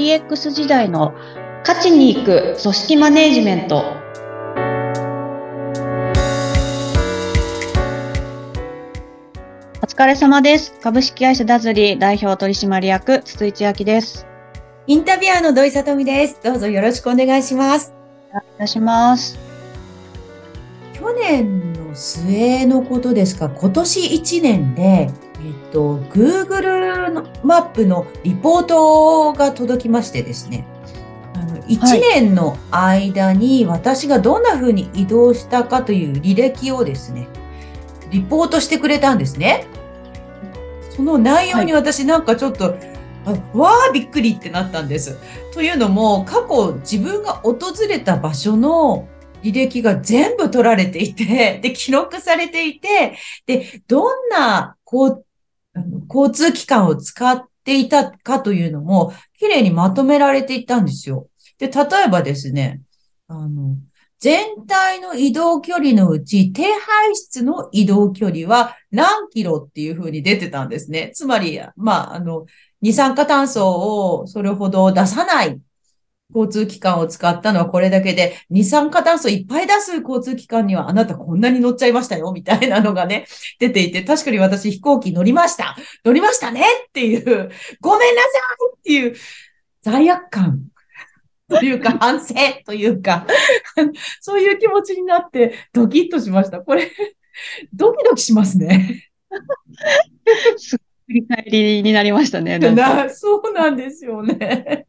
DX 時代の価値に行く組織マネジメント。お疲れ様です。株式会社ダズリー代表取締役筒井千明です。インタビュアーの土井さとみです。どうぞよろしくお願いします。お願いいたします。去年の末のことですが今年1年でと、Google のマップのリポートが届きましてですね、あの1年の間に私がどんな風に移動したかという履歴をですね、リポートしてくれたんですね。その内容に私なんかちょっと、はい、わーびっくりってなったんです。というのも、過去自分が訪れた場所の履歴が全部取られていて、で、記録されていて、で、どんな交交通機関を使っていたかというのも、綺麗にまとめられていたんですよ。で、例えばですね、あの、全体の移動距離のうち、低排出の移動距離は何キロっていう風に出てたんですね。つまり、まあ、あの、二酸化炭素をそれほど出さない交通機関を使ったのはこれだけで、二酸化炭素いっぱい出す交通機関にはあなたこんなに乗っちゃいましたよ、みたいなのがね、出ていて、確かに私飛行機乗りました。乗りましたねっていう、ごめんなさいっていう罪悪感というか反省というかそういう気持ちになってドキッとしました。これ、ドキドキしますね。すっ振り返りになりましたね。な そうなんですよね。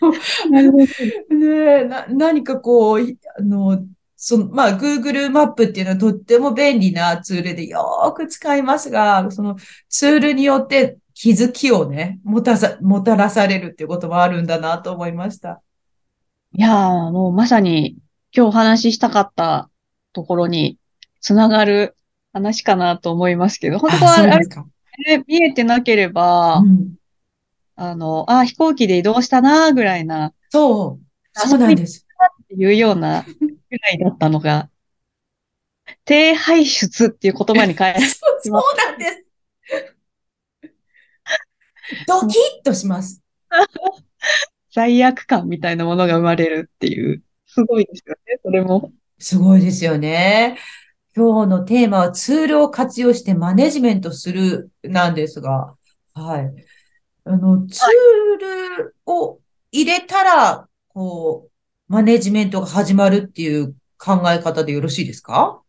ねな、何かこう、あの、その、まあ、Google マップっていうのはとっても便利なツールでよーく使いますが、そのツールによって気づきをね、もたさ、もたらされるっていうこともあるんだなと思いました。いやー、もうまさに今日お話ししたかったところにつながる話かなと思いますけど、本当はあれ、見えてなければ、うんあの、あ、飛行機で移動したな、ぐらいな。そう。そうなんです。っていうようなぐらいだったのが、低排出っていう言葉に変え そうそうなんです。ドキッとします。罪悪感みたいなものが生まれるっていう、すごいですよね、それも。すごいですよね。今日のテーマはツールを活用してマネジメントするなんですが、はい。あの、ツールを入れたら、こう、マネジメントが始まるっていう考え方でよろしいですか？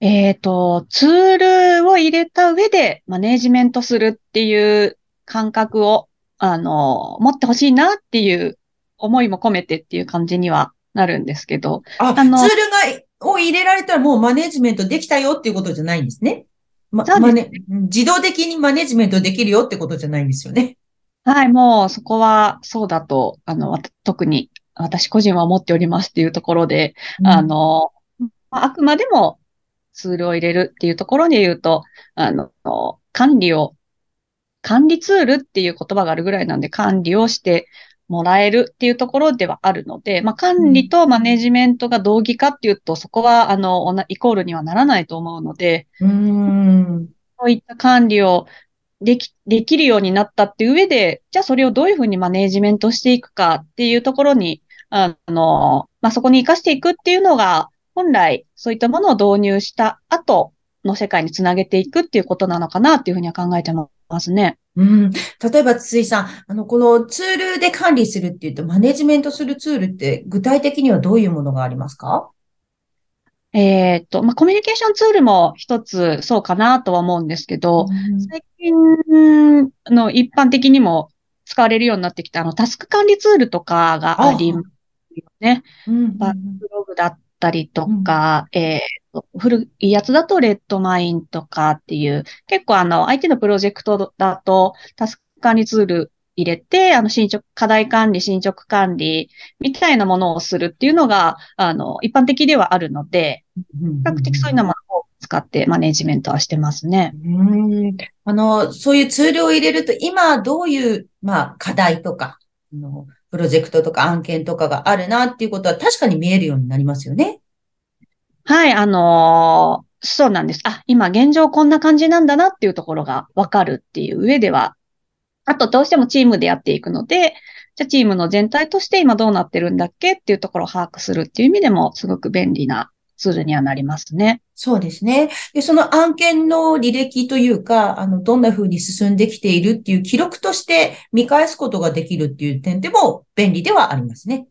えっ、ー、と、ツールを入れた上でマネジメントするっていう感覚を、あの、持ってほしいなっていう思いも込めてっていう感じにはなるんですけど。あ、あのツールが、を入れられたらもうマネジメントできたよっていうことじゃないんですね？ま、マネ、自動的にマネジメントできるよってことじゃないんですよね。はい、もうそこはそうだと、あの、特に私個人は思っておりますっていうところで、うん、あの、あくまでもツールを入れるっていうところで言うと、あの、管理を、管理ツールっていう言葉があるぐらいなんで管理をしてもらえるっていうところではあるので、まあ、管理とマネジメントが同義かっていうと、そこは、あの、イコールにはならないと思うので、うん。そういった管理をでき、できるようになったっていう上で、じゃあそれをどういうふうにマネジメントしていくかっていうところに、あの、まあ、そこに活かしていくっていうのが、本来そういったものを導入した後の世界につなげていくっていうことなのかなっていうふうには考えてますね。うん。例えば、筒井さん、あの、このツールで管理するっていうと、マネジメントするツールって具体的にはどういうものがありますか？えっと、まあ、コミュニケーションツールも一つそうかなとは思うんですけど、うん、最近の一般的にも使われるようになってきたあのタスク管理ツールとかがありますよね。うん、バックログだったりとか、うん、え古いやつだとレッドマインとかっていう、結構あの、相手のプロジェクトだと、タスク管理ツール入れて、あの、進捗、課題管理、進捗管理みたいなものをするっていうのが、あの、一般的ではあるので、比較的そういうのもを使ってマネジメントはしてますね。うん。あの、そういうツールを入れると、今どういう、まあ、課題とか、あのプロジェクトとか案件とかがあるなっていうことは確かに見えるようになりますよね。はい、あのー、そうなんです。あ、今現状こんな感じなんだなっていうところがわかるっていう上では、あと、どうしてもチームでやっていくので、じゃチームの全体として今どうなってるんだっけっていうところを把握するっていう意味でもすごく便利なツールにはなりますね。そうですね。で、その案件の履歴というか、あの、どんな風に進んできているっていう記録として見返すことができるっていう点でも便利ではありますね。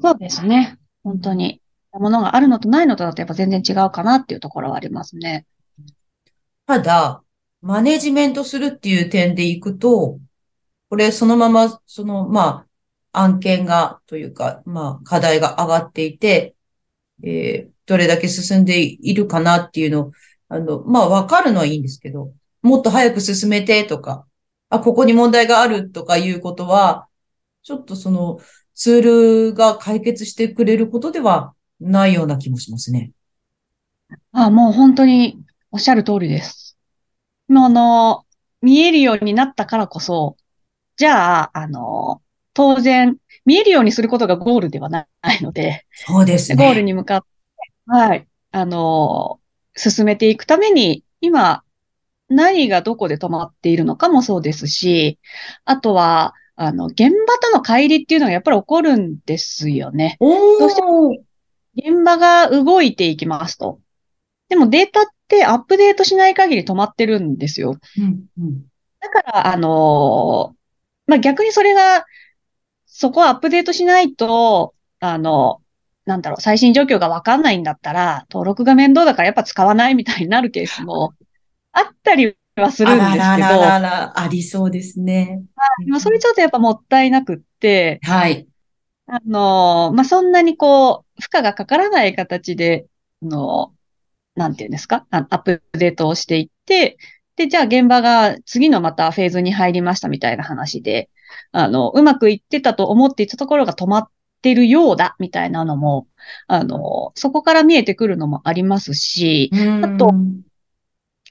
そうですね。本当に。ものがあるのとないのとだとやっぱ全然違うかなっていうところはありますね。ただ、マネジメントするっていう点でいくと、これそのまま、その、まあ、案件が、というか、まあ、課題が上がっていて、えー、どれだけ進んでいるかなっていうのを、あの、まあ、わかるのはいいんですけど、もっと早く進めてとか、あ、ここに問題があるとかいうことは、ちょっとそのツールが解決してくれることではないような気もしますね。あ、もう本当におっしゃる通りです。あの、見えるようになったからこそ、じゃあ、あの、当然、見えるようにすることがゴールではないので、そうですね。ゴールに向かって、はい、あの、進めていくために、今、何がどこで止まっているのかもそうですし、あとは、あの、現場との乖離っていうのがやっぱり起こるんですよね。どうしても現場が動いていきますと。でもデータってアップデートしない限り止まってるんですよ。うんうん、だから、あの、まあ、逆にそれが、そこをアップデートしないと、あの、なんだろう、最新状況がわかんないんだったら、登録が面倒だからやっぱ使わないみたいになるケースもあったりはするんですけど。あらららありそうですね。はい。まあ、それちょっとやっぱもったいなくって、はい。あの、まあ、そんなにこう、負荷がかからない形で、あの、なんていうんですか、アップデートをしていって、で、じゃあ現場が次のまたフェーズに入りましたみたいな話で、あの、うまくいってたと思っていたところが止まってるようだみたいなのも、あの、そこから見えてくるのもありますし、あと、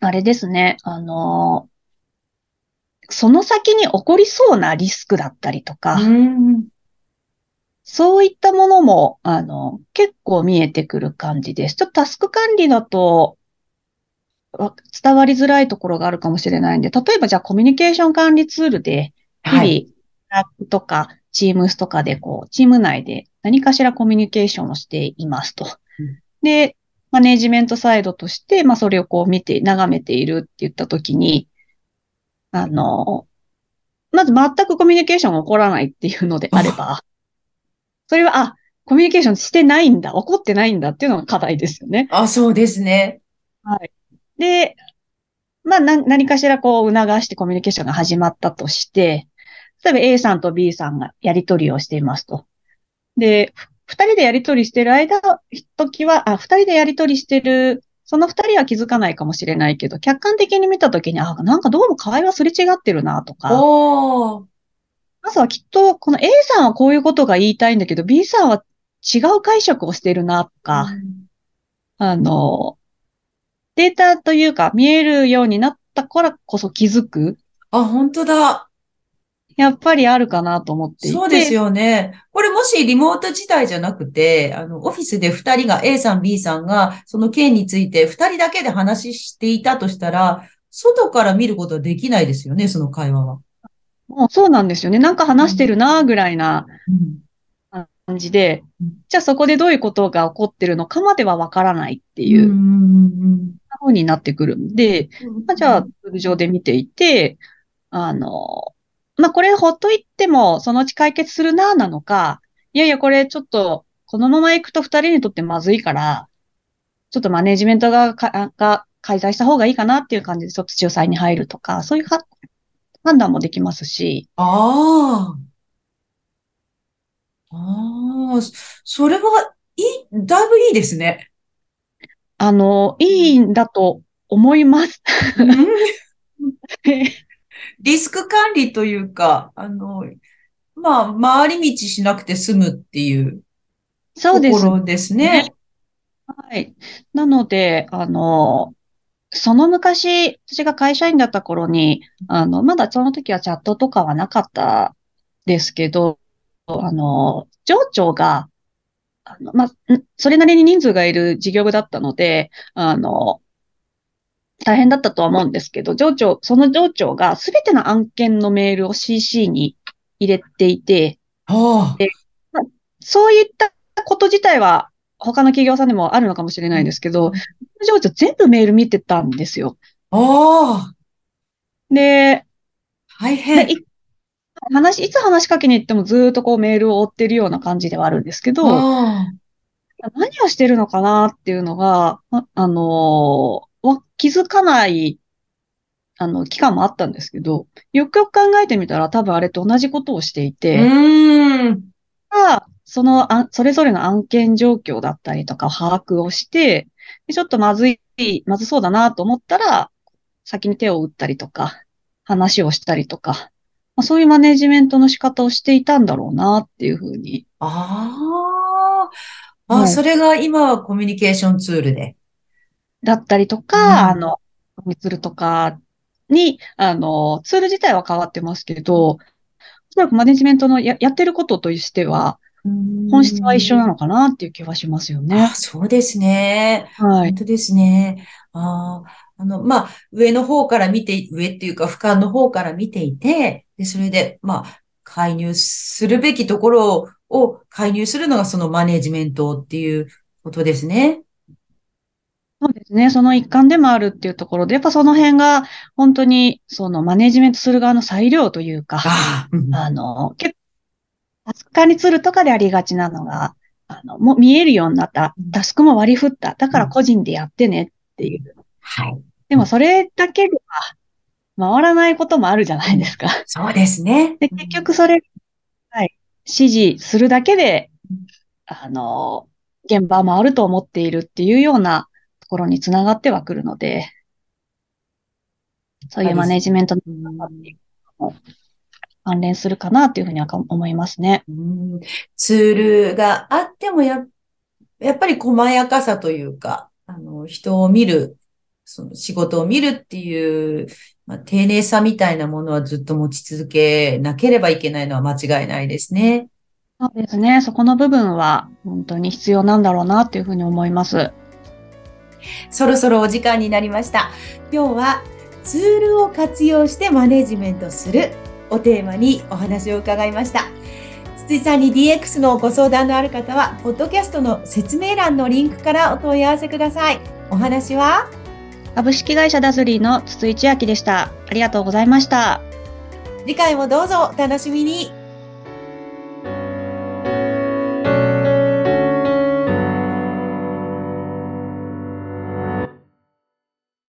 あれですね、あの、その先に起こりそうなリスクだったりとか、そういったものも、あの、結構見えてくる感じです。ちょっとタスク管理だと、伝わりづらいところがあるかもしれないんで、例えばじゃあコミュニケーション管理ツールで、日々、ラックとか、チームスとかで、こう、チーム内で何かしらコミュニケーションをしていますと。で、マネージメントサイドとして、まあ、それをこう見て、眺めているって言ったときに、あの、まず全くコミュニケーションが起こらないっていうのであれば、それは、あ、コミュニケーションしてないんだ、起こってないんだっていうのが課題ですよね。あ、そうですね。はい。で、まあ、何かしらこう促してコミュニケーションが始まったとして、例えば A さんと B さんがやりとりをしていますと。で、二人でやりとりしてる間、時は、あ、二人でやりとりしてる、その二人は気づかないかもしれないけど、客観的に見たときに、あ、なんかどうも会話すれ違ってるなとか、おまずはきっと、この A さんはこういうことが言いたいんだけど、B さんは違う解釈をしてるな、とか、うん、あの、データというか見えるようになったからこそ気づく。あ、本当だ。やっぱりあるかなと思っていて。そうですよね。これもしリモート自体じゃなくて、あの、オフィスで二人が A さん B さんがその件について二人だけで話していたとしたら、外から見ることはできないですよね、その会話は。もうそうなんですよね。なんか話してるな、ぐらいな感じで、うん、じゃあそこでどういうことが起こってるのかまではわからないっていう、ふうになってくるんで、まあ、じゃあ通常で見ていて、あの、まあ、これほっといてもそのうち解決するな、なのか、いやいや、これちょっと、このまま行くと二人にとってまずいから、ちょっとマネジメントがが開催した方がいいかなっていう感じでちょっと仲裁に入るとか、そういう判断もできますし。ああ。ああ、それはいい、だいぶいいですね。あの、いいんだと思います。リスク管理というか、あの、まあ、回り道しなくて済むっていうところですね。すねはい。なので、あの、その昔、私が会社員だった頃に、あの、まだその時はチャットとかはなかったですけど、あの、上長が、あの、まそれなりに人数がいる事業部だったので、あの、大変だったとは思うんですけど、上長、その上長がすべての案件のメールを CC に入れていて、あでまあそういったこと自体は他の企業さんでもあるのかもしれないですけど、上長全部メール見てたんですよ。あ、ああ、で、で大変。い話、いつ話しかけに行ってもずーっとこうメールを追ってるような感じではあるんですけど、あ何をしてるのかなっていうのが、あ、あのーわ気づかない、あの、期間もあったんですけど、よくよく考えてみたら多分あれと同じことをしていて。がそのあ、それぞれの案件状況だったりとかを把握をして、でちょっとまずい、まずそうだなと思ったら、先に手を打ったりとか、話をしたりとか、まあ、そういうマネジメントの仕方をしていたんだろうなっていうふうに。ああ、ああ、はいそれが今はコミュニケーションツールで？だったりとうんか、あの、ミツルとかに、あの、ツール自体は変わってますけど、おそらくマネジメントのや、やってることとしては、本質は一緒なのかなっていう気はしますよねあ、。そうですね。はい。本当ですね。ああ、あの、まあ、上の方から見て、上っていうか、俯瞰の方から見ていて、で、それで、まあ、介入するべきところを介入するのがそのマネジメントっていうことですね。そうですね。その一環でもあるっていうところで、やっぱその辺が本当にそのマネジメントする側の裁量というか、ああ、うんあの、結構、タスク管理ツールとかでありがちなのが、あの、もう見えるようになった。タスクも割り振った。だから個人でやってねっていう。はい。でもそれだけでは回らないこともあるじゃないですか。そうですね。で、結局それ、はい、指示するだけで、あの、現場回ると思っているっていうようなところにつながってはくるので、そういうマネジメントのうん関連するかなっていうふうには思いますね。うんツールがあってもや、やっぱり細やかさというか、あの、人を見る、その仕事を見るっていう、まあ、丁寧さみたいなものはずっと持ち続けなければいけないのは間違いないですね。そうですね。そこの部分は本当に必要なんだろうなっていうふうに思います。そろそろお時間になりました。今日はツールを活用してマネジメントするをテーマにお話を伺いました。筒井さんに DX のご相談のある方は、ポッドキャストの説明欄のリンクからお問い合わせください。お話は？株式会社ダズリーの筒井千秋でした。ありがとうございました。次回もどうぞお楽しみに。